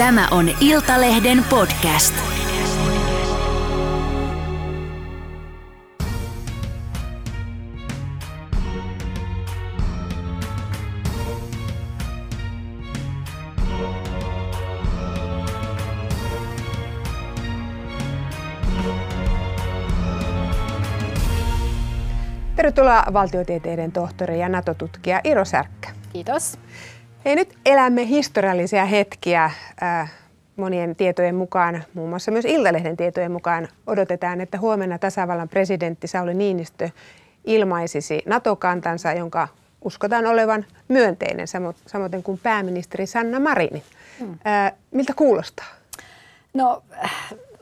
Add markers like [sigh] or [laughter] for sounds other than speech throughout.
Tämä on Iltalehden podcast. Tervetuloa valtiotieteiden tohtori ja NATO-tutkija Iro Särkkä. Kiitos. Hei, nyt elämme historiallisia hetkiä. Äh, monien tietojen mukaan, muun muassa myös Iltalehden tietojen mukaan, odotetaan, että huomenna tasavallan presidentti Sauli Niinistö ilmaisisi NATO-kantansa, jonka uskotaan olevan myönteinen, samoin kuin pääministeri Sanna Marin. Hmm. Äh, miltä kuulostaa? No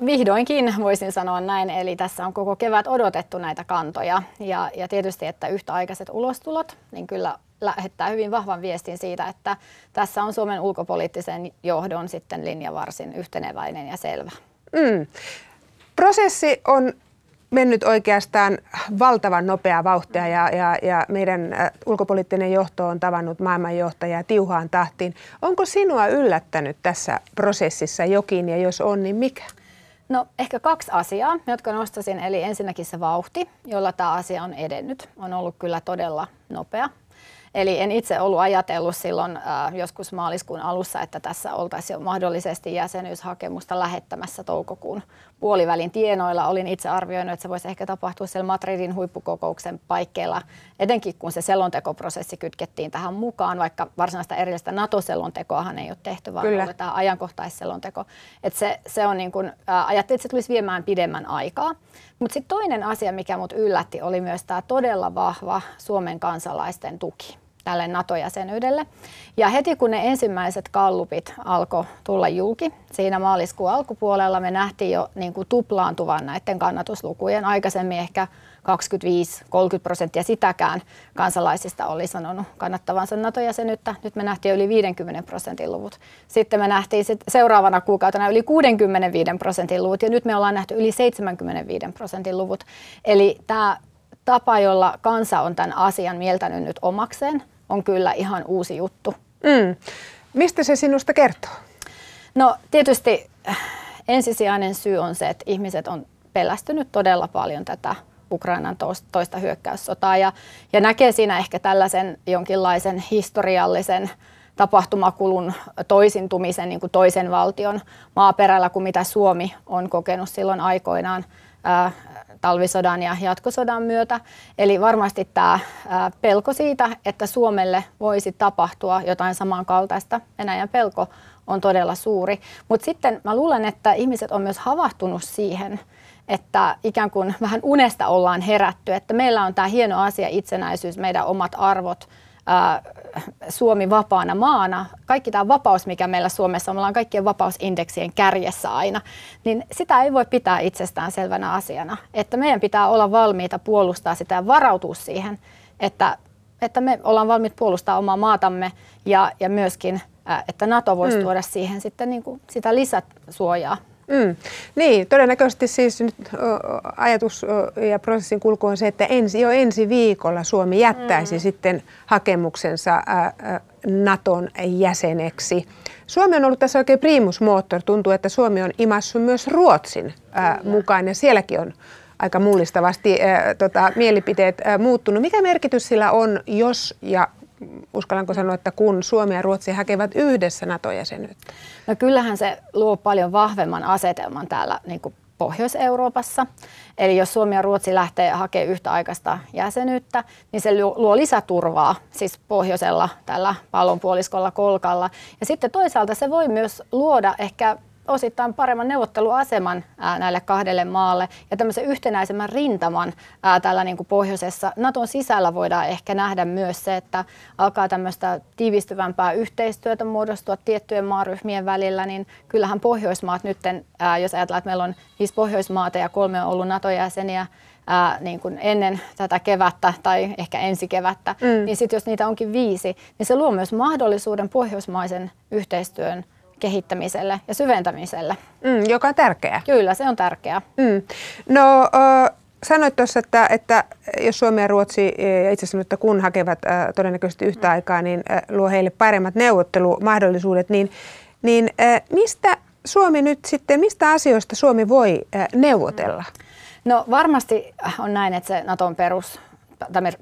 vihdoinkin voisin sanoa näin, eli tässä on koko kevät odotettu näitä kantoja ja, ja tietysti, että yhtäaikaiset ulostulot, niin kyllä lähettää hyvin vahvan viestin siitä, että tässä on Suomen ulkopoliittisen johdon sitten linja varsin yhteneväinen ja selvä. Mm. Prosessi on mennyt oikeastaan valtavan nopeaa vauhtia ja, ja, ja meidän ulkopoliittinen johto on tavannut maailmanjohtajaa tiuhaan tahtiin. Onko sinua yllättänyt tässä prosessissa jokin ja jos on, niin mikä? No ehkä kaksi asiaa, jotka nostasin. Eli ensinnäkin se vauhti, jolla tämä asia on edennyt, on ollut kyllä todella nopea. Eli en itse ollut ajatellut silloin äh, joskus maaliskuun alussa, että tässä oltaisiin jo mahdollisesti jäsenyyshakemusta lähettämässä toukokuun puolivälin tienoilla. Olin itse arvioinut, että se voisi ehkä tapahtua siellä Madridin huippukokouksen paikkeilla, etenkin kun se selontekoprosessi kytkettiin tähän mukaan, vaikka varsinaista erillistä NATO-selontekoahan ei ole tehty, vaan Kyllä. tämä ajankohtaisselonteko. Että se, se on niin kuin, äh, ajattelin, että se tulisi viemään pidemmän aikaa. Mutta sitten toinen asia, mikä mut yllätti, oli myös tämä todella vahva Suomen kansalaisten tuki tälle NATO-jäsenyydelle. Ja heti kun ne ensimmäiset kallupit alkoi tulla julki, siinä maaliskuun alkupuolella me nähtiin jo niin kuin tuplaantuvan näiden kannatuslukujen. Aikaisemmin ehkä 25-30 prosenttia sitäkään kansalaisista oli sanonut kannattavansa NATO-jäsenyyttä. Nyt me nähtiin yli 50 prosentin luvut. Sitten me nähtiin sit seuraavana kuukautena yli 65 prosentin luvut ja nyt me ollaan nähty yli 75 prosentin luvut. Eli tämä tapa, jolla kansa on tämän asian mieltänyt nyt omakseen, on kyllä ihan uusi juttu. Mm. Mistä se sinusta kertoo? No tietysti äh, ensisijainen syy on se, että ihmiset on pelästynyt todella paljon tätä Ukrainan toista hyökkäyssotaa ja, ja näkee siinä ehkä tällaisen jonkinlaisen historiallisen tapahtumakulun toisintumisen niin kuin toisen valtion maaperällä kuin mitä Suomi on kokenut silloin aikoinaan ää, talvisodan ja jatkosodan myötä. Eli varmasti tämä pelko siitä, että Suomelle voisi tapahtua jotain samankaltaista, Venäjän pelko on todella suuri. Mutta sitten mä luulen, että ihmiset on myös havahtunut siihen, että ikään kuin vähän unesta ollaan herätty, että meillä on tämä hieno asia, itsenäisyys, meidän omat arvot, Suomi vapaana maana, kaikki tämä vapaus, mikä meillä Suomessa on, me ollaan kaikkien vapausindeksien kärjessä aina, niin sitä ei voi pitää itsestään selvänä asiana. Että meidän pitää olla valmiita puolustaa sitä ja varautua siihen, että, että me ollaan valmiit puolustaa omaa maatamme ja, ja myöskin, että NATO voisi mm. tuoda siihen sitten niin kuin sitä lisäsuojaa Mm. Niin, todennäköisesti siis nyt ajatus ja prosessin kulku on se, että ensi, jo ensi viikolla Suomi jättäisi mm. sitten hakemuksensa Naton jäseneksi. Suomi on ollut tässä oikein primus motor. Tuntuu, että Suomi on imassut myös Ruotsin ää, mukaan ja sielläkin on aika mullistavasti ää, tota, mielipiteet ää, muuttunut. Mikä merkitys sillä on, jos ja uskallanko sanoa, että kun Suomi ja Ruotsi hakevat yhdessä NATO-jäsenyyttä? No kyllähän se luo paljon vahvemman asetelman täällä niin kuin Pohjois-Euroopassa. Eli jos Suomi ja Ruotsi lähtee hakemaan yhtäaikaista jäsenyyttä, niin se luo lisäturvaa siis pohjoisella tällä pallonpuoliskolla kolkalla. Ja sitten toisaalta se voi myös luoda ehkä osittain paremman neuvotteluaseman ää, näille kahdelle maalle ja tämmöisen yhtenäisemmän rintaman ää, tällä niin kuin pohjoisessa. Naton sisällä voidaan ehkä nähdä myös se, että alkaa tämmöistä tiivistyvämpää yhteistyötä muodostua tiettyjen maaryhmien välillä, niin kyllähän Pohjoismaat nyt, jos ajatellaan, että meillä on viisi Pohjoismaata ja kolme on ollut NATO-jäseniä, ää, niin kuin ennen tätä kevättä tai ehkä ensi kevättä, mm. niin sitten jos niitä onkin viisi, niin se luo myös mahdollisuuden pohjoismaisen yhteistyön kehittämiselle ja syventämiselle. Mm, joka on tärkeää. Kyllä, se on tärkeää. Mm. No, äh, sanoit tuossa, että, että jos Suomi ja Ruotsi ja itse asiassa että kun hakevat äh, todennäköisesti yhtä mm. aikaa, niin äh, luo heille paremmat neuvottelumahdollisuudet, niin niin mistä Suomi nyt sitten, mistä asioista Suomi voi neuvotella? No varmasti on näin, että se Naton perus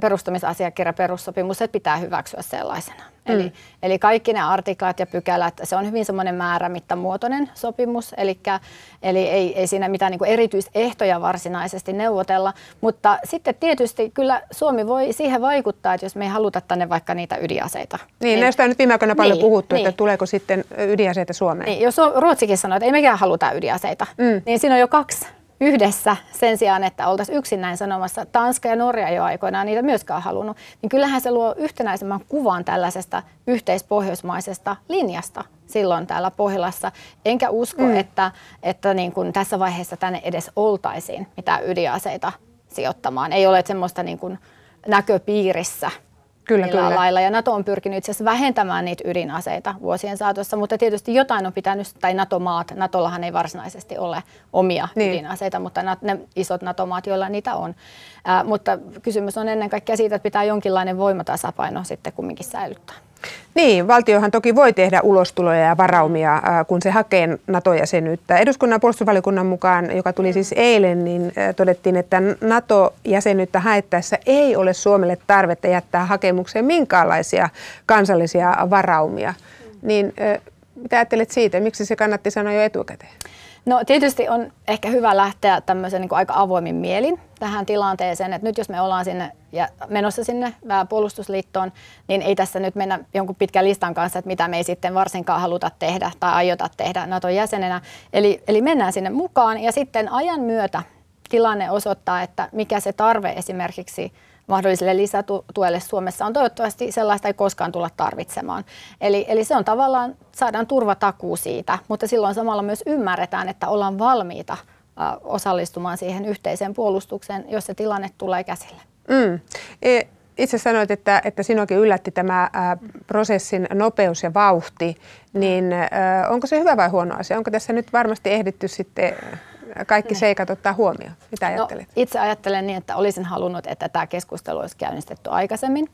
perustamisasiakirja, perussopimus, että pitää hyväksyä sellaisena. Mm. Eli, eli kaikki ne artiklat ja pykälät, se on hyvin semmoinen määrämittamuotoinen sopimus, eli, eli ei, ei siinä mitään niin kuin erityisehtoja varsinaisesti neuvotella, mutta sitten tietysti kyllä Suomi voi siihen vaikuttaa, että jos me ei haluta tänne vaikka niitä ydinaseita. Niin, niin näistä on nyt viime aikoina paljon niin, puhuttu, niin. että tuleeko sitten ydinaseita Suomeen. Niin, jos Ruotsikin sanoo, että ei mekään haluta ydinaseita, mm. niin siinä on jo kaksi yhdessä sen sijaan, että oltaisiin yksin näin sanomassa. Tanska ja Norja jo aikoinaan niitä myöskään halunnut. Niin kyllähän se luo yhtenäisemmän kuvan tällaisesta yhteispohjoismaisesta linjasta silloin täällä Pohjolassa. Enkä usko, mm. että, että niin kuin tässä vaiheessa tänne edes oltaisiin mitään ydinaseita sijoittamaan. Ei ole semmoista niin kuin näköpiirissä Kyllä, kyllä. lailla. Ja NATO on pyrkinyt itse asiassa vähentämään niitä ydinaseita vuosien saatossa, mutta tietysti jotain on pitänyt, tai NATO-maat, NATOllahan ei varsinaisesti ole omia niin. ydinaseita, mutta ne isot NATO-maat, joilla niitä on. Ää, mutta kysymys on ennen kaikkea siitä, että pitää jonkinlainen voimatasapaino sitten kumminkin säilyttää. Niin, valtiohan toki voi tehdä ulostuloja ja varaumia, kun se hakee NATO-jäsenyyttä. Eduskunnan puolustusvaliokunnan mukaan, joka tuli siis eilen, niin todettiin, että NATO-jäsenyyttä haettaessa ei ole Suomelle tarvetta jättää hakemukseen minkäänlaisia kansallisia varaumia. Niin mitä ajattelet siitä? Miksi se kannatti sanoa jo etukäteen? No tietysti on ehkä hyvä lähteä tämmöisen niin aika avoimin mielin tähän tilanteeseen, että nyt jos me ollaan sinne ja menossa sinne puolustusliittoon, niin ei tässä nyt mennä jonkun pitkän listan kanssa, että mitä me ei sitten varsinkaan haluta tehdä tai aiota tehdä Naton jäsenenä. Eli, eli mennään sinne mukaan ja sitten ajan myötä tilanne osoittaa, että mikä se tarve esimerkiksi mahdolliselle lisätuelle Suomessa on toivottavasti sellaista ei koskaan tulla tarvitsemaan. Eli, eli se on tavallaan, saadaan turvatakuu siitä, mutta silloin samalla myös ymmärretään, että ollaan valmiita osallistumaan siihen yhteiseen puolustukseen, jos se tilanne tulee käsille. Mm. E, itse sanoit, että, että sinuakin yllätti tämä ä, prosessin nopeus ja vauhti, niin ä, onko se hyvä vai huono asia? Onko tässä nyt varmasti ehditty sitten kaikki niin. seikat ottaa huomioon? Mitä no, ajattelet? No, itse ajattelen niin, että olisin halunnut, että tämä keskustelu olisi käynnistetty aikaisemmin.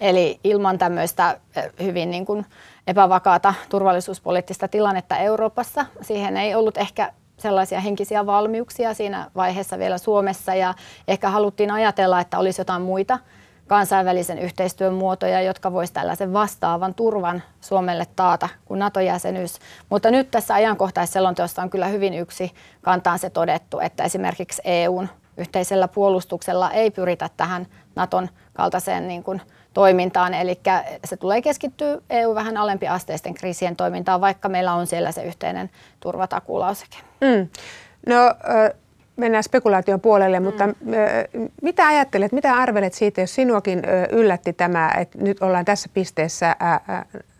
Eli ilman tämmöistä hyvin niin kuin epävakaata turvallisuuspoliittista tilannetta Euroopassa. Siihen ei ollut ehkä sellaisia henkisiä valmiuksia siinä vaiheessa vielä Suomessa ja ehkä haluttiin ajatella, että olisi jotain muita kansainvälisen yhteistyön muotoja, jotka voisi tällaisen vastaavan turvan Suomelle taata kuin NATO-jäsenyys. Mutta nyt tässä ajankohtaisselonteossa on kyllä hyvin yksi kantaan se todettu, että esimerkiksi EUn yhteisellä puolustuksella ei pyritä tähän Naton kaltaiseen niin kuin toimintaan, eli se tulee keskittyä EU vähän alempiasteisten kriisien toimintaan, vaikka meillä on siellä se yhteinen turvatakuulauseke. Mm. No, mennään spekulaation puolelle, mutta mm. mitä ajattelet, mitä arvelet siitä, jos sinuakin yllätti tämä, että nyt ollaan tässä pisteessä,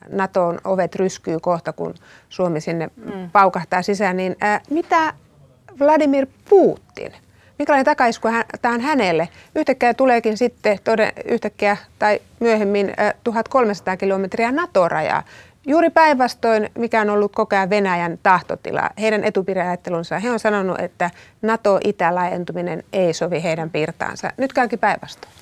NATOn ovet ryskyy kohta, kun Suomi sinne mm. paukahtaa sisään, niin mitä Vladimir Putin, minkälainen takaisku tämä hänelle? Yhtäkkiä tuleekin sitten toden, yhtäkkiä tai myöhemmin 1300 kilometriä NATO-rajaa. Juuri päinvastoin, mikä on ollut koko ajan Venäjän tahtotila, heidän etupiiriajattelunsa. He on sanonut, että NATO-itälaajentuminen ei sovi heidän piirtaansa. Nyt käykin päinvastoin.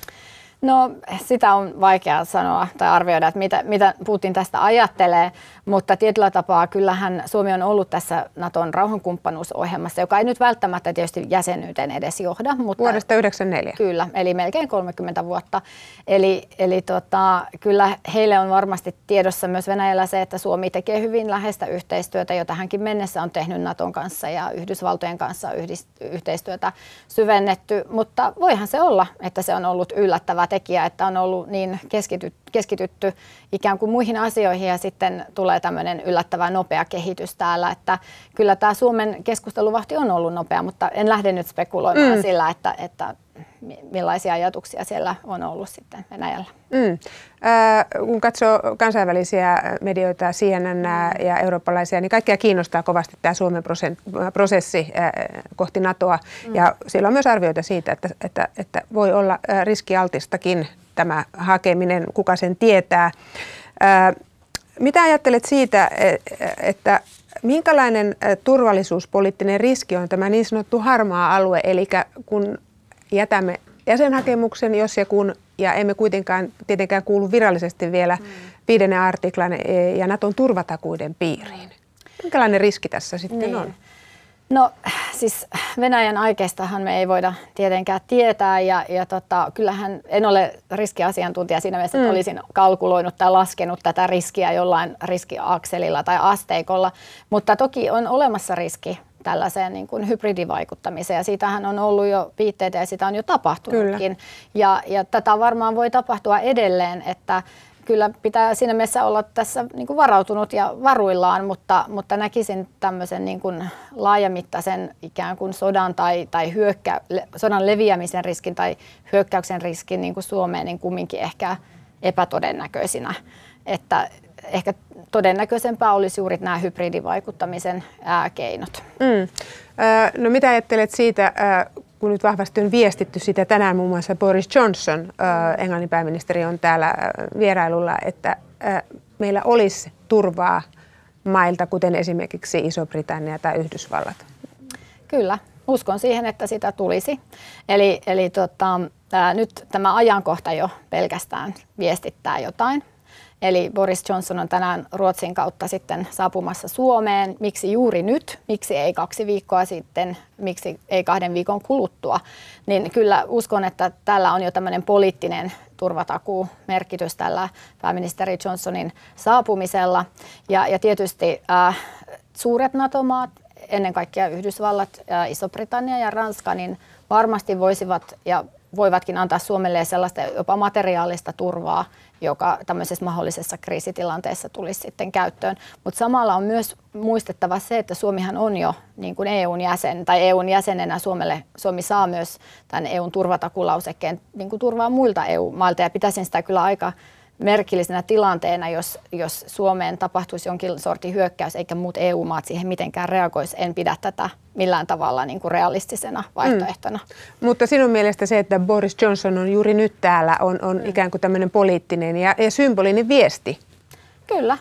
No sitä on vaikea sanoa tai arvioida, että mitä, mitä Putin tästä ajattelee, mutta tietyllä tapaa kyllähän Suomi on ollut tässä Naton rauhankumppanuusohjelmassa, joka ei nyt välttämättä tietysti jäsenyyteen edes johda. Mutta Vuodesta 1994. Kyllä, eli melkein 30 vuotta. Eli, eli tota, kyllä heille on varmasti tiedossa myös Venäjällä se, että Suomi tekee hyvin läheistä yhteistyötä, jo tähänkin mennessä on tehnyt Naton kanssa ja Yhdysvaltojen kanssa yhdist- yhteistyötä syvennetty, mutta voihan se olla, että se on ollut yllättävää tekijä, että on ollut niin keskitytty, keskitytty ikään kuin muihin asioihin ja sitten tulee tämmöinen yllättävän nopea kehitys täällä, että kyllä tämä Suomen keskusteluvahti on ollut nopea, mutta en lähde nyt spekuloimaan mm. sillä, että, että millaisia ajatuksia siellä on ollut sitten Venäjällä. Mm. Äh, kun katsoo kansainvälisiä medioita, CNN ja eurooppalaisia, niin kaikkia kiinnostaa kovasti tämä Suomen prosessi äh, kohti NATOa. Mm. Ja siellä on myös arvioita siitä, että, että, että voi olla riskialtistakin tämä hakeminen, kuka sen tietää. Äh, mitä ajattelet siitä, että minkälainen turvallisuuspoliittinen riski on tämä niin sanottu harmaa alue, eli kun jätämme jäsenhakemuksen, jos ja kun, ja emme kuitenkaan tietenkään kuulu virallisesti vielä mm. viidennen artiklan e, ja Naton turvatakuiden piiriin. Minkälainen riski tässä sitten niin. on? No siis Venäjän aikeistahan me ei voida tietenkään tietää ja, ja tota, kyllähän en ole riskiasiantuntija siinä mielessä, että mm. olisin kalkuloinut tai laskenut tätä riskiä jollain riskiakselilla tai asteikolla, mutta toki on olemassa riski tällaiseen niin kuin hybridivaikuttamiseen ja siitähän on ollut jo viitteitä ja sitä on jo tapahtunutkin. Ja, ja tätä varmaan voi tapahtua edelleen, että kyllä pitää siinä mielessä olla tässä niin kuin varautunut ja varuillaan, mutta, mutta näkisin tämmöisen niin kuin laajamittaisen ikään kuin sodan tai, tai hyökkä, sodan leviämisen riskin tai hyökkäyksen riskin niin kuin Suomeen niin kumminkin ehkä epätodennäköisinä. Että ehkä todennäköisempää olisi juuri nämä hybridivaikuttamisen ää, keinot. Mm. No mitä ajattelet siitä, kun nyt vahvasti on viestitty sitä tänään muun muassa Boris Johnson, Englannin pääministeri, on täällä vierailulla, että meillä olisi turvaa mailta, kuten esimerkiksi Iso-Britannia tai Yhdysvallat? Kyllä, uskon siihen, että sitä tulisi. Eli, eli tota, ää, nyt tämä ajankohta jo pelkästään viestittää jotain. Eli Boris Johnson on tänään Ruotsin kautta sitten saapumassa Suomeen. Miksi juuri nyt? Miksi ei kaksi viikkoa sitten? Miksi ei kahden viikon kuluttua? Niin kyllä uskon, että tällä on jo tämmöinen poliittinen turvatakuu merkitys tällä pääministeri Johnsonin saapumisella. Ja, ja tietysti äh, suuret NATO-maat, ennen kaikkea Yhdysvallat, äh, Iso-Britannia ja Ranska, niin varmasti voisivat ja voivatkin antaa Suomelle sellaista jopa materiaalista turvaa, joka tämmöisessä mahdollisessa kriisitilanteessa tulisi sitten käyttöön. Mutta samalla on myös muistettava se, että Suomihan on jo niin kuin EUn jäsen, tai EUn jäsenenä Suomelle, Suomi saa myös tämän EUn turvatakulausekkeen niin kuin turvaa muilta EU-mailta, ja pitäisin sitä kyllä aika merkillisenä tilanteena, jos, jos Suomeen tapahtuisi jonkin sortin hyökkäys eikä muut EU-maat siihen mitenkään reagoisi. En pidä tätä millään tavalla niin kuin realistisena vaihtoehtona. Mm. Mutta sinun mielestä se, että Boris Johnson on juuri nyt täällä, on, on mm. ikään kuin tämmöinen poliittinen ja, ja symbolinen viesti? Kyllä,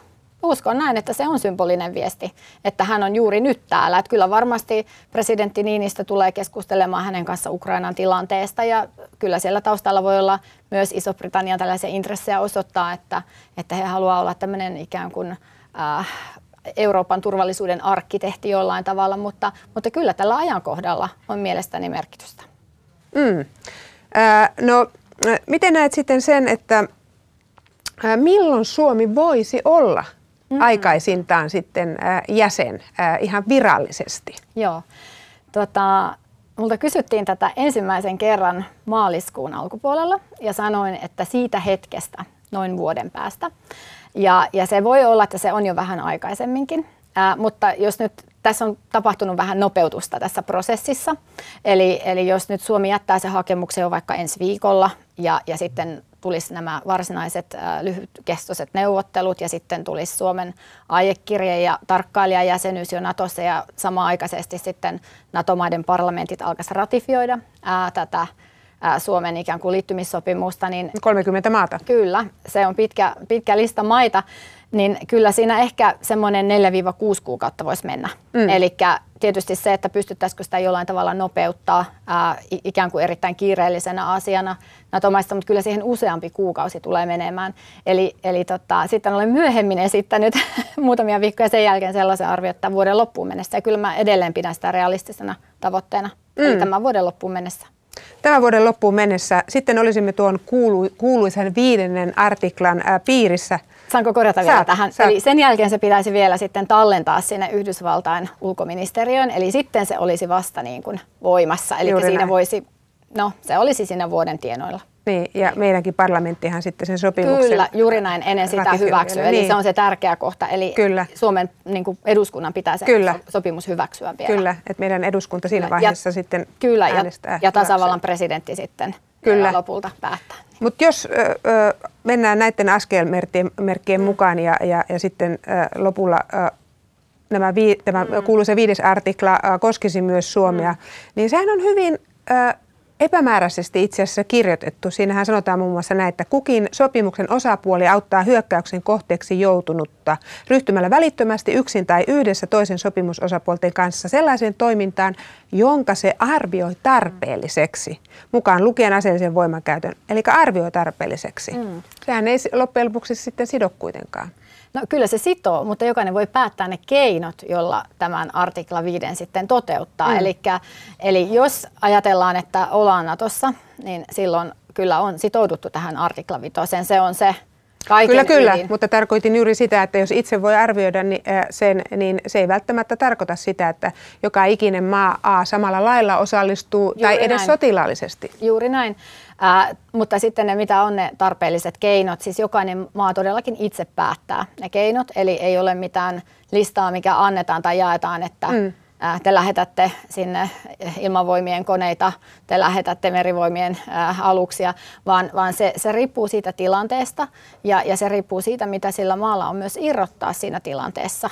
uskon näin, että se on symbolinen viesti, että hän on juuri nyt täällä. Että kyllä varmasti presidentti Niinistö tulee keskustelemaan hänen kanssa Ukrainan tilanteesta ja kyllä siellä taustalla voi olla myös Iso-Britannian tällaisia intressejä osoittaa, että, että he haluavat olla tämmöinen ikään kuin äh, Euroopan turvallisuuden arkkitehti jollain tavalla, mutta, mutta kyllä tällä ajankohdalla on mielestäni merkitystä. Mm. Äh, no, miten näet sitten sen, että äh, milloin Suomi voisi olla mm. aikaisintaan sitten jäsen ihan virallisesti? Joo. Tota, multa kysyttiin tätä ensimmäisen kerran maaliskuun alkupuolella ja sanoin, että siitä hetkestä noin vuoden päästä. Ja, ja se voi olla, että se on jo vähän aikaisemminkin, Ää, mutta jos nyt tässä on tapahtunut vähän nopeutusta tässä prosessissa, eli, eli jos nyt Suomi jättää se hakemuksen jo vaikka ensi viikolla ja, ja sitten tulisi nämä varsinaiset äh, lyhytkestoiset neuvottelut ja sitten tulisi Suomen aiekirje ja tarkkailijajäsenyys jo Natossa ja samaaikaisesti sitten NATO-maiden parlamentit alkaisi ratifioida ää, tätä ää, Suomen ikään kuin liittymissopimusta. Niin 30 maata. Kyllä, se on pitkä, pitkä lista maita niin kyllä siinä ehkä semmoinen 4-6 kuukautta voisi mennä. Mm. Eli tietysti se, että pystyttäisikö sitä jollain tavalla nopeuttaa ää, ikään kuin erittäin kiireellisenä asiana NATO-maista, mutta kyllä siihen useampi kuukausi tulee menemään. Eli, eli tota, sitten olen myöhemmin esittänyt [laughs] muutamia viikkoja sen jälkeen sellaisen arvio, että vuoden loppuun mennessä. Ja kyllä mä edelleen pidän sitä realistisena tavoitteena, mm. eli tämän vuoden loppuun mennessä. Tämän vuoden loppuun mennessä sitten olisimme tuon kuulu, kuuluisen viidennen artiklan ää, piirissä – Saanko korjata vielä saat, tähän? Saat. Eli sen jälkeen se pitäisi vielä sitten tallentaa sinne Yhdysvaltain ulkoministeriöön, eli sitten se olisi vasta niin kuin voimassa. Eli siinä näin. voisi, no se olisi siinä vuoden tienoilla. Niin, ja meidänkin parlamenttihan sitten sen sopimuksen Kyllä, juuri näin, ennen sitä hyväksyä. Eli niin. se on se tärkeä kohta. Eli Kyllä. Suomen niin kuin eduskunnan pitää se Kyllä. sopimus hyväksyä vielä. Kyllä, että meidän eduskunta siinä vaiheessa ja, sitten Kyllä, äänestää. Ja, ja tasavallan presidentti sitten Kyllä. lopulta päättää. Mutta jos ö, ö, mennään näiden askelmerkkien mm. mukaan ja, ja, ja sitten ö, lopulla ö, nämä vii, tämä mm. kuuluisa viides artikla ö, koskisi myös Suomea, mm. niin sehän on hyvin ö, epämääräisesti itse asiassa kirjoitettu. Siinähän sanotaan muun muassa näin, että kukin sopimuksen osapuoli auttaa hyökkäyksen kohteeksi joutunutta ryhtymällä välittömästi yksin tai yhdessä toisen sopimusosapuolten kanssa sellaiseen toimintaan, jonka se arvioi tarpeelliseksi, mukaan lukien aseellisen voimankäytön, eli arvioi tarpeelliseksi. Mm. Sehän ei loppujen lopuksi sitten sido kuitenkaan. No kyllä se sitoo, mutta jokainen voi päättää ne keinot, jolla tämän artikla 5 sitten toteuttaa. Mm. Elikkä, eli jos ajatellaan, että ollaan Natossa, niin silloin kyllä on sitouduttu tähän artikla 5. Se on se Kaiken kyllä, kyllä, ydin. mutta tarkoitin juuri sitä, että jos itse voi arvioida niin, sen, niin se ei välttämättä tarkoita sitä, että joka ikinen maa A samalla lailla osallistuu juuri tai edes näin. sotilaallisesti. Juuri näin. Äh, mutta sitten ne, mitä on ne tarpeelliset keinot, siis jokainen maa todellakin itse päättää ne keinot, eli ei ole mitään listaa, mikä annetaan tai jaetaan, että mm te lähetätte sinne ilmavoimien koneita, te lähetätte merivoimien aluksia, vaan, vaan se, se riippuu siitä tilanteesta ja, ja se riippuu siitä, mitä sillä maalla on myös irrottaa siinä tilanteessa.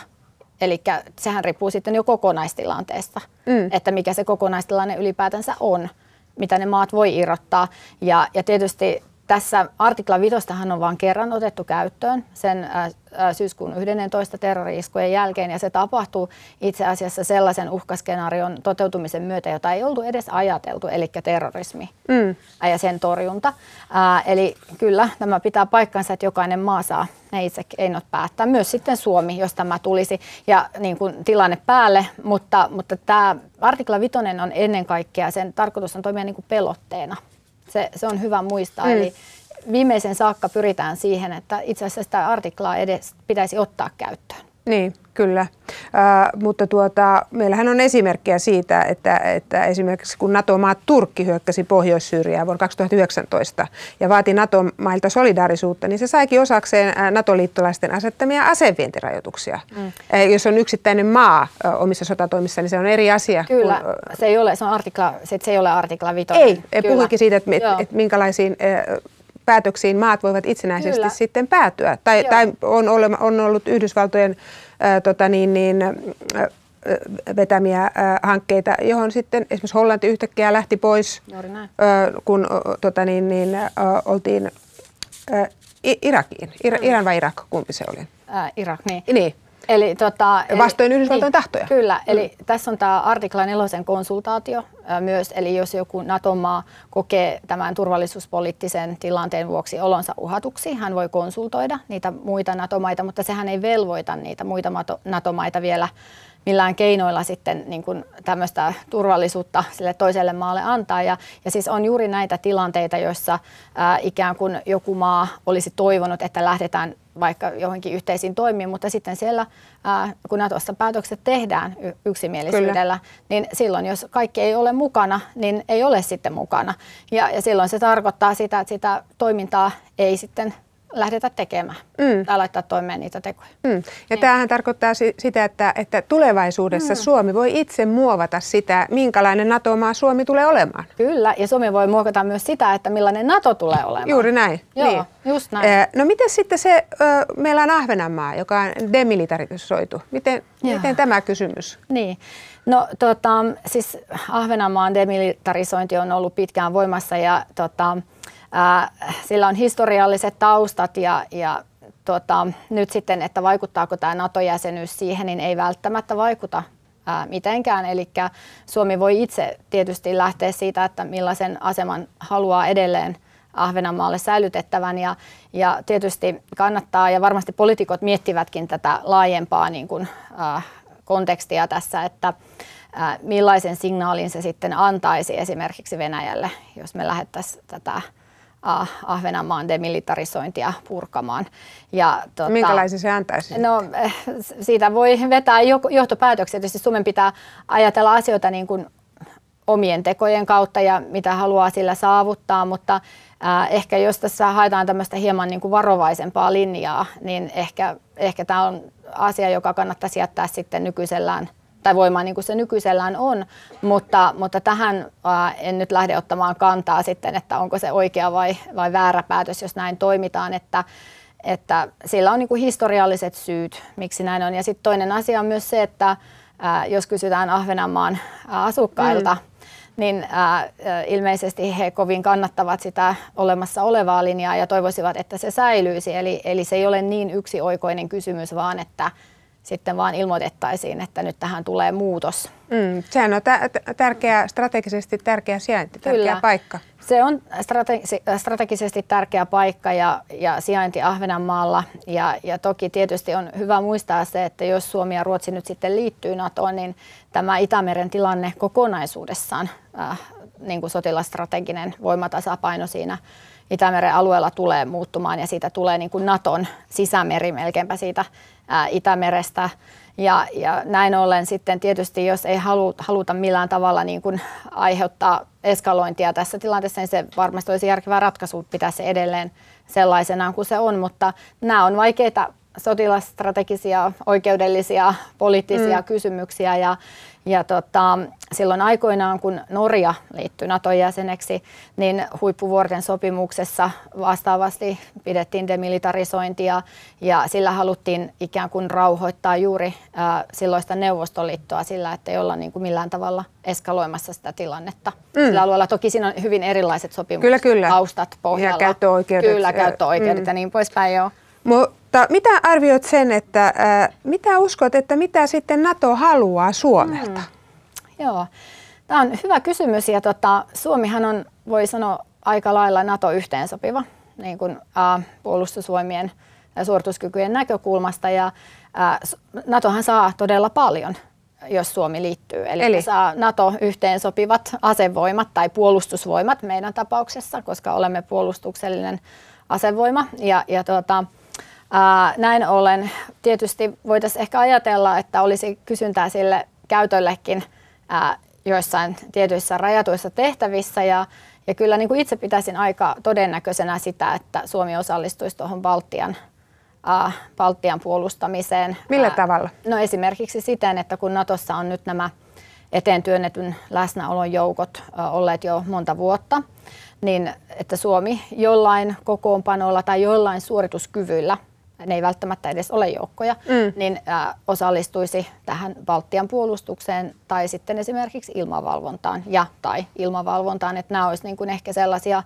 Eli sehän riippuu sitten jo kokonaistilanteesta, mm. että mikä se kokonaistilanne ylipäätänsä on, mitä ne maat voi irrottaa. Ja, ja tietysti tässä artikla 5 on vain kerran otettu käyttöön sen syyskuun 11 terrori-iskujen jälkeen ja se tapahtuu itse asiassa sellaisen uhkaskenaarion toteutumisen myötä, jota ei oltu edes ajateltu, eli terrorismi mm. ja sen torjunta. Ää, eli kyllä tämä pitää paikkansa, että jokainen maa saa ne itse keinot päättää, myös sitten Suomi, jos tämä tulisi ja niin kuin tilanne päälle, mutta, mutta tämä artikla 5 on ennen kaikkea, sen tarkoitus on toimia niin kuin pelotteena se, se on hyvä muistaa. Mm. Eli viimeisen saakka pyritään siihen, että itse asiassa sitä artiklaa edes pitäisi ottaa käyttöön. Niin, kyllä. Uh, mutta tuota, meillähän on esimerkkejä siitä, että, että esimerkiksi kun NATO-maa Turkki hyökkäsi Pohjois-Syyriaan vuonna 2019 ja vaati NATO-mailta solidaarisuutta, niin se saikin osakseen NATO-liittolaisten asettamia asevientirajoituksia. Mm. Jos on yksittäinen maa omissa sotatoimissa, niin se on eri asia. Kyllä, kun, se, ei ole, se, on artikla, se, se ei ole artikla 5. Ei, puhuikin siitä, että, että, että minkälaisiin päätöksiin maat voivat itsenäisesti Kyllä. sitten päätyä. Tai, tai on, ole, on ollut Yhdysvaltojen ää, tota niin, niin, ää, vetämiä ää, hankkeita, johon sitten esimerkiksi Hollanti yhtäkkiä lähti pois, ää, kun ää, tota niin, niin, ää, oltiin ää, Irakiin. Ir, mm. Iran vai Irak, kumpi se oli? Ää, Irak, niin. Niin. Eli, tota, Vastoin Yhdysvaltojen niin, tahtoja. Kyllä, mm. eli tässä on tämä artikla nelosen konsultaatio ää, myös, eli jos joku NATO-maa kokee tämän turvallisuuspoliittisen tilanteen vuoksi olonsa uhatuksi, hän voi konsultoida niitä muita NATO-maita, mutta sehän ei velvoita niitä muita NATO-maita vielä millään keinoilla sitten niin kuin tämmöistä turvallisuutta sille toiselle maalle antaa. Ja, ja siis on juuri näitä tilanteita, joissa ää, ikään kuin joku maa olisi toivonut, että lähdetään vaikka johonkin yhteisiin toimiin, mutta sitten siellä, ää, kun Natossa päätökset tehdään yksimielisyydellä, Kyllä. niin silloin jos kaikki ei ole mukana, niin ei ole sitten mukana. Ja, ja silloin se tarkoittaa sitä, että sitä toimintaa ei sitten lähdetä tekemään mm. tai laittaa toimeen niitä tekoja. Mm. Ja niin. tämähän tarkoittaa si- sitä, että, että tulevaisuudessa mm. Suomi voi itse muovata sitä, minkälainen NATO-maa Suomi tulee olemaan. Kyllä, ja Suomi voi muokata myös sitä, että millainen NATO tulee olemaan. Juuri näin. Joo, niin. just näin. Eh, no miten sitten se, meillä on Ahvenanmaa, joka on demilitarisoitu. Miten, miten tämä kysymys? Niin. No tota, siis Ahvenanmaan demilitarisointi on ollut pitkään voimassa ja tota, sillä on historialliset taustat ja, ja tota, nyt sitten, että vaikuttaako tämä NATO-jäsenyys siihen, niin ei välttämättä vaikuta ää, mitenkään. Eli Suomi voi itse tietysti lähteä siitä, että millaisen aseman haluaa edelleen Ahvenanmaalle säilytettävän ja, ja tietysti kannattaa ja varmasti poliitikot miettivätkin tätä laajempaa niin kuin, äh, kontekstia tässä, että äh, millaisen signaalin se sitten antaisi esimerkiksi Venäjälle, jos me lähettäisiin tätä Ahvenanmaan demilitarisointia purkamaan. Ja, tuota, Minkälaisia se antaisi? No, siitä voi vetää johtopäätöksiä. Tietysti Suomen pitää ajatella asioita niin kuin omien tekojen kautta ja mitä haluaa sillä saavuttaa, mutta äh, ehkä jos tässä haetaan tämmöistä hieman niin kuin varovaisempaa linjaa, niin ehkä, ehkä tämä on asia, joka kannattaisi jättää sitten nykyisellään – tai voimaan niin kuin se nykyisellään on, mutta, mutta tähän ää, en nyt lähde ottamaan kantaa sitten, että onko se oikea vai, vai väärä päätös, jos näin toimitaan, että, että sillä on niin kuin historialliset syyt, miksi näin on. Ja sitten toinen asia on myös se, että ää, jos kysytään Ahvenanmaan asukkailta, mm niin ää, ilmeisesti he kovin kannattavat sitä olemassa olevaa linjaa ja toivoisivat, että se säilyisi. Eli, eli se ei ole niin yksioikoinen kysymys, vaan että sitten vaan ilmoitettaisiin, että nyt tähän tulee muutos. Mm, sehän on t- tärkeä, strategisesti tärkeä sijainti, tärkeä Kyllä. paikka. Se on strategi- strategisesti tärkeä paikka ja, ja sijainti Ahvenanmaalla. Ja, ja toki tietysti on hyvä muistaa se, että jos Suomi ja Ruotsi nyt sitten liittyy NATOon, niin tämä Itämeren tilanne kokonaisuudessaan, äh, niin kuin sotilastrateginen voimatasapaino siinä Itämeren alueella tulee muuttumaan ja siitä tulee niin kuin Naton sisämeri melkeinpä siitä ää, Itämerestä. Ja, ja näin ollen sitten tietysti, jos ei halu, haluta millään tavalla niin kuin aiheuttaa eskalointia tässä tilanteessa, niin se varmasti olisi järkevä ratkaisu pitää se edelleen sellaisenaan kuin se on, mutta nämä on vaikeita sotilasstrategisia, oikeudellisia, poliittisia mm. kysymyksiä ja, ja tota, silloin aikoinaan, kun Norja liittyi Naton jäseneksi, niin huippuvuorten sopimuksessa vastaavasti pidettiin demilitarisointia ja sillä haluttiin ikään kuin rauhoittaa juuri ää, silloista Neuvostoliittoa sillä, että ei olla niin kuin millään tavalla eskaloimassa sitä tilannetta. Mm. Sillä alueella toki siinä on hyvin erilaiset sopimukset, kyllä, kyllä. taustat pohjalla. Ja käyttöoikeudet. Kyllä, käyttöoikeudet mm. ja niin poispäin joo. Mutta mitä arvioit sen, että äh, mitä uskot, että mitä sitten NATO haluaa Suomelta? Mm. Joo, tämä on hyvä kysymys ja tota, Suomihan on, voi sanoa, aika lailla NATO-yhteensopiva niin kuin, äh, puolustusvoimien ja suorituskykyjen näkökulmasta ja äh, NATOhan saa todella paljon jos Suomi liittyy. Eli, Eli? saa NATO-yhteensopivat asevoimat tai puolustusvoimat meidän tapauksessa, koska olemme puolustuksellinen asevoima. Ja, ja tuota, näin ollen tietysti voitaisiin ehkä ajatella, että olisi kysyntää sille käytöllekin joissain tietyissä rajatuissa tehtävissä ja, ja kyllä niin kuin itse pitäisin aika todennäköisenä sitä, että Suomi osallistuisi tuohon Baltian, äh, Baltian puolustamiseen. Millä äh, tavalla? No esimerkiksi siten, että kun Natossa on nyt nämä eteen työnnetyn läsnäolon joukot äh, olleet jo monta vuotta, niin että Suomi jollain kokoonpanolla tai jollain suorituskyvyllä – ne ei välttämättä edes ole joukkoja, mm. niin ä, osallistuisi tähän Baltian puolustukseen tai sitten esimerkiksi ilmavalvontaan ja tai ilmavalvontaan, että nämä olisivat niin kuin ehkä sellaisia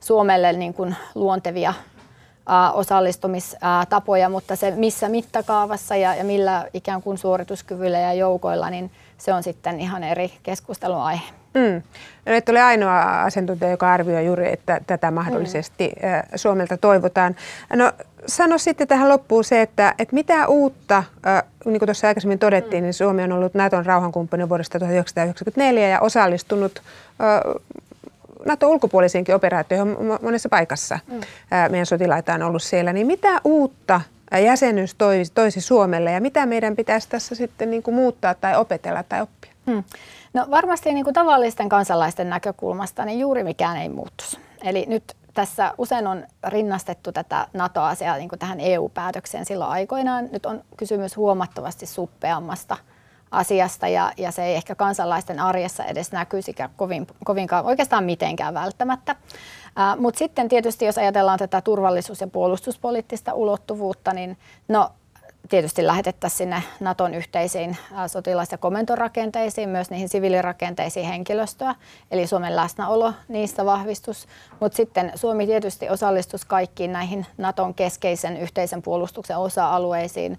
Suomelle niin kuin luontevia ä, osallistumistapoja, mutta se missä mittakaavassa ja, ja millä ikään kuin suorituskyvyllä ja joukoilla, niin se on sitten ihan eri keskustelun aihe. Mm. No, et ole ainoa asiantuntija, joka arvioi juuri, että tätä mahdollisesti mm. Suomelta toivotaan. No sano sitten tähän loppuun se, että, että mitä uutta, niin kuin tuossa aikaisemmin todettiin, mm. niin Suomi on ollut Naton rauhankumppani vuodesta 1994 ja osallistunut Nato ulkopuolisiinkin operaatioihin monessa paikassa. Mm. Meidän sotilaita on ollut siellä. Niin mitä uutta jäsenyys toisi, toisi Suomelle ja mitä meidän pitäisi tässä sitten niin kuin muuttaa tai opetella tai oppia? Mm. No varmasti niin kuin tavallisten kansalaisten näkökulmasta niin juuri mikään ei muuttuisi. Eli nyt tässä usein on rinnastettu tätä NATO-asiaa niin kuin tähän EU-päätökseen silloin aikoinaan. Nyt on kysymys huomattavasti suppeammasta asiasta ja, ja se ei ehkä kansalaisten arjessa edes näkyisikään kovin, kovinkaan oikeastaan mitenkään välttämättä. Mutta sitten tietysti jos ajatellaan tätä turvallisuus- ja puolustuspoliittista ulottuvuutta, niin no tietysti lähetettäisiin sinne Naton yhteisiin sotilas- ja komentorakenteisiin, myös niihin siviilirakenteisiin henkilöstöä, eli Suomen läsnäolo niistä vahvistus. Mutta sitten Suomi tietysti osallistuisi kaikkiin näihin Naton keskeisen yhteisen puolustuksen osa-alueisiin,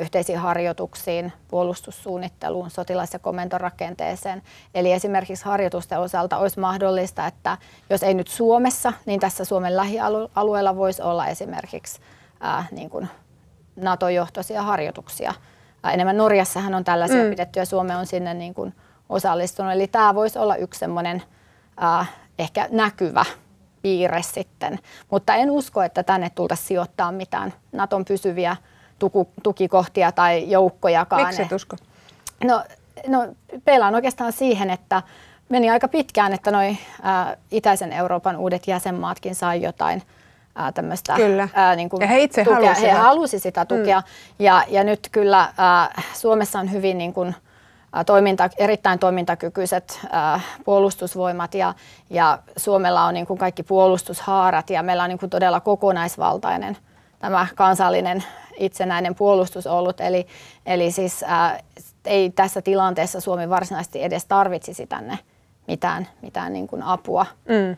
yhteisiin harjoituksiin, puolustussuunnitteluun, sotilas- ja komentorakenteeseen. Eli esimerkiksi harjoitusten osalta olisi mahdollista, että jos ei nyt Suomessa, niin tässä Suomen lähialueella voisi olla esimerkiksi ää, niin kuin NATO-johtoisia harjoituksia. Enemmän Norjassahan on tällaisia mm. pidetty ja Suomi on sinne niin kuin osallistunut. Eli tämä voisi olla yksi semmoinen äh, ehkä näkyvä piirre sitten. Mutta en usko, että tänne tultaisiin sijoittaa mitään Naton pysyviä tuku, tukikohtia tai joukkojakaan. Miksi et usko? No, no pelaan oikeastaan siihen, että meni aika pitkään, että noi äh, itäisen Euroopan uudet jäsenmaatkin sai jotain tämmöistä kyllä. Ää, niin kuin ja he itse tukea. halusivat. He halusi sitä tukea mm. ja, ja nyt kyllä ää, Suomessa on hyvin niin kuin, toiminta, erittäin toimintakykyiset ää, puolustusvoimat ja, ja Suomella on niin kuin kaikki puolustushaarat ja meillä on niin kuin todella kokonaisvaltainen tämä kansallinen itsenäinen puolustus ollut. Eli, eli siis ää, ei tässä tilanteessa Suomi varsinaisesti edes tarvitsisi tänne mitään, mitään niin kuin apua. Mm.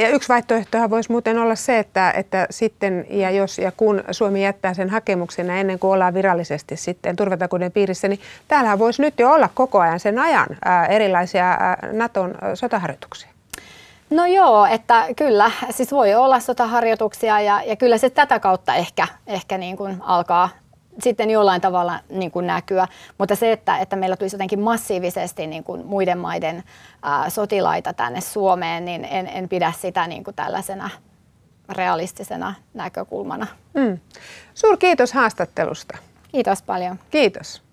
Ja yksi vaihtoehtohan voisi muuten olla se, että, että sitten ja jos ja kun Suomi jättää sen hakemuksen ennen kuin ollaan virallisesti sitten turvatakuuden piirissä, niin täällähän voisi nyt jo olla koko ajan sen ajan erilaisia Naton sotaharjoituksia. No joo, että kyllä, siis voi olla sotaharjoituksia ja, ja kyllä se tätä kautta ehkä, ehkä niin kuin alkaa sitten jollain tavalla niin kuin näkyä, mutta se, että, että meillä tulisi jotenkin massiivisesti niin kuin muiden maiden ää, sotilaita tänne Suomeen, niin en, en pidä sitä niin kuin tällaisena realistisena näkökulmana. Mm. Suur kiitos haastattelusta. Kiitos paljon. Kiitos.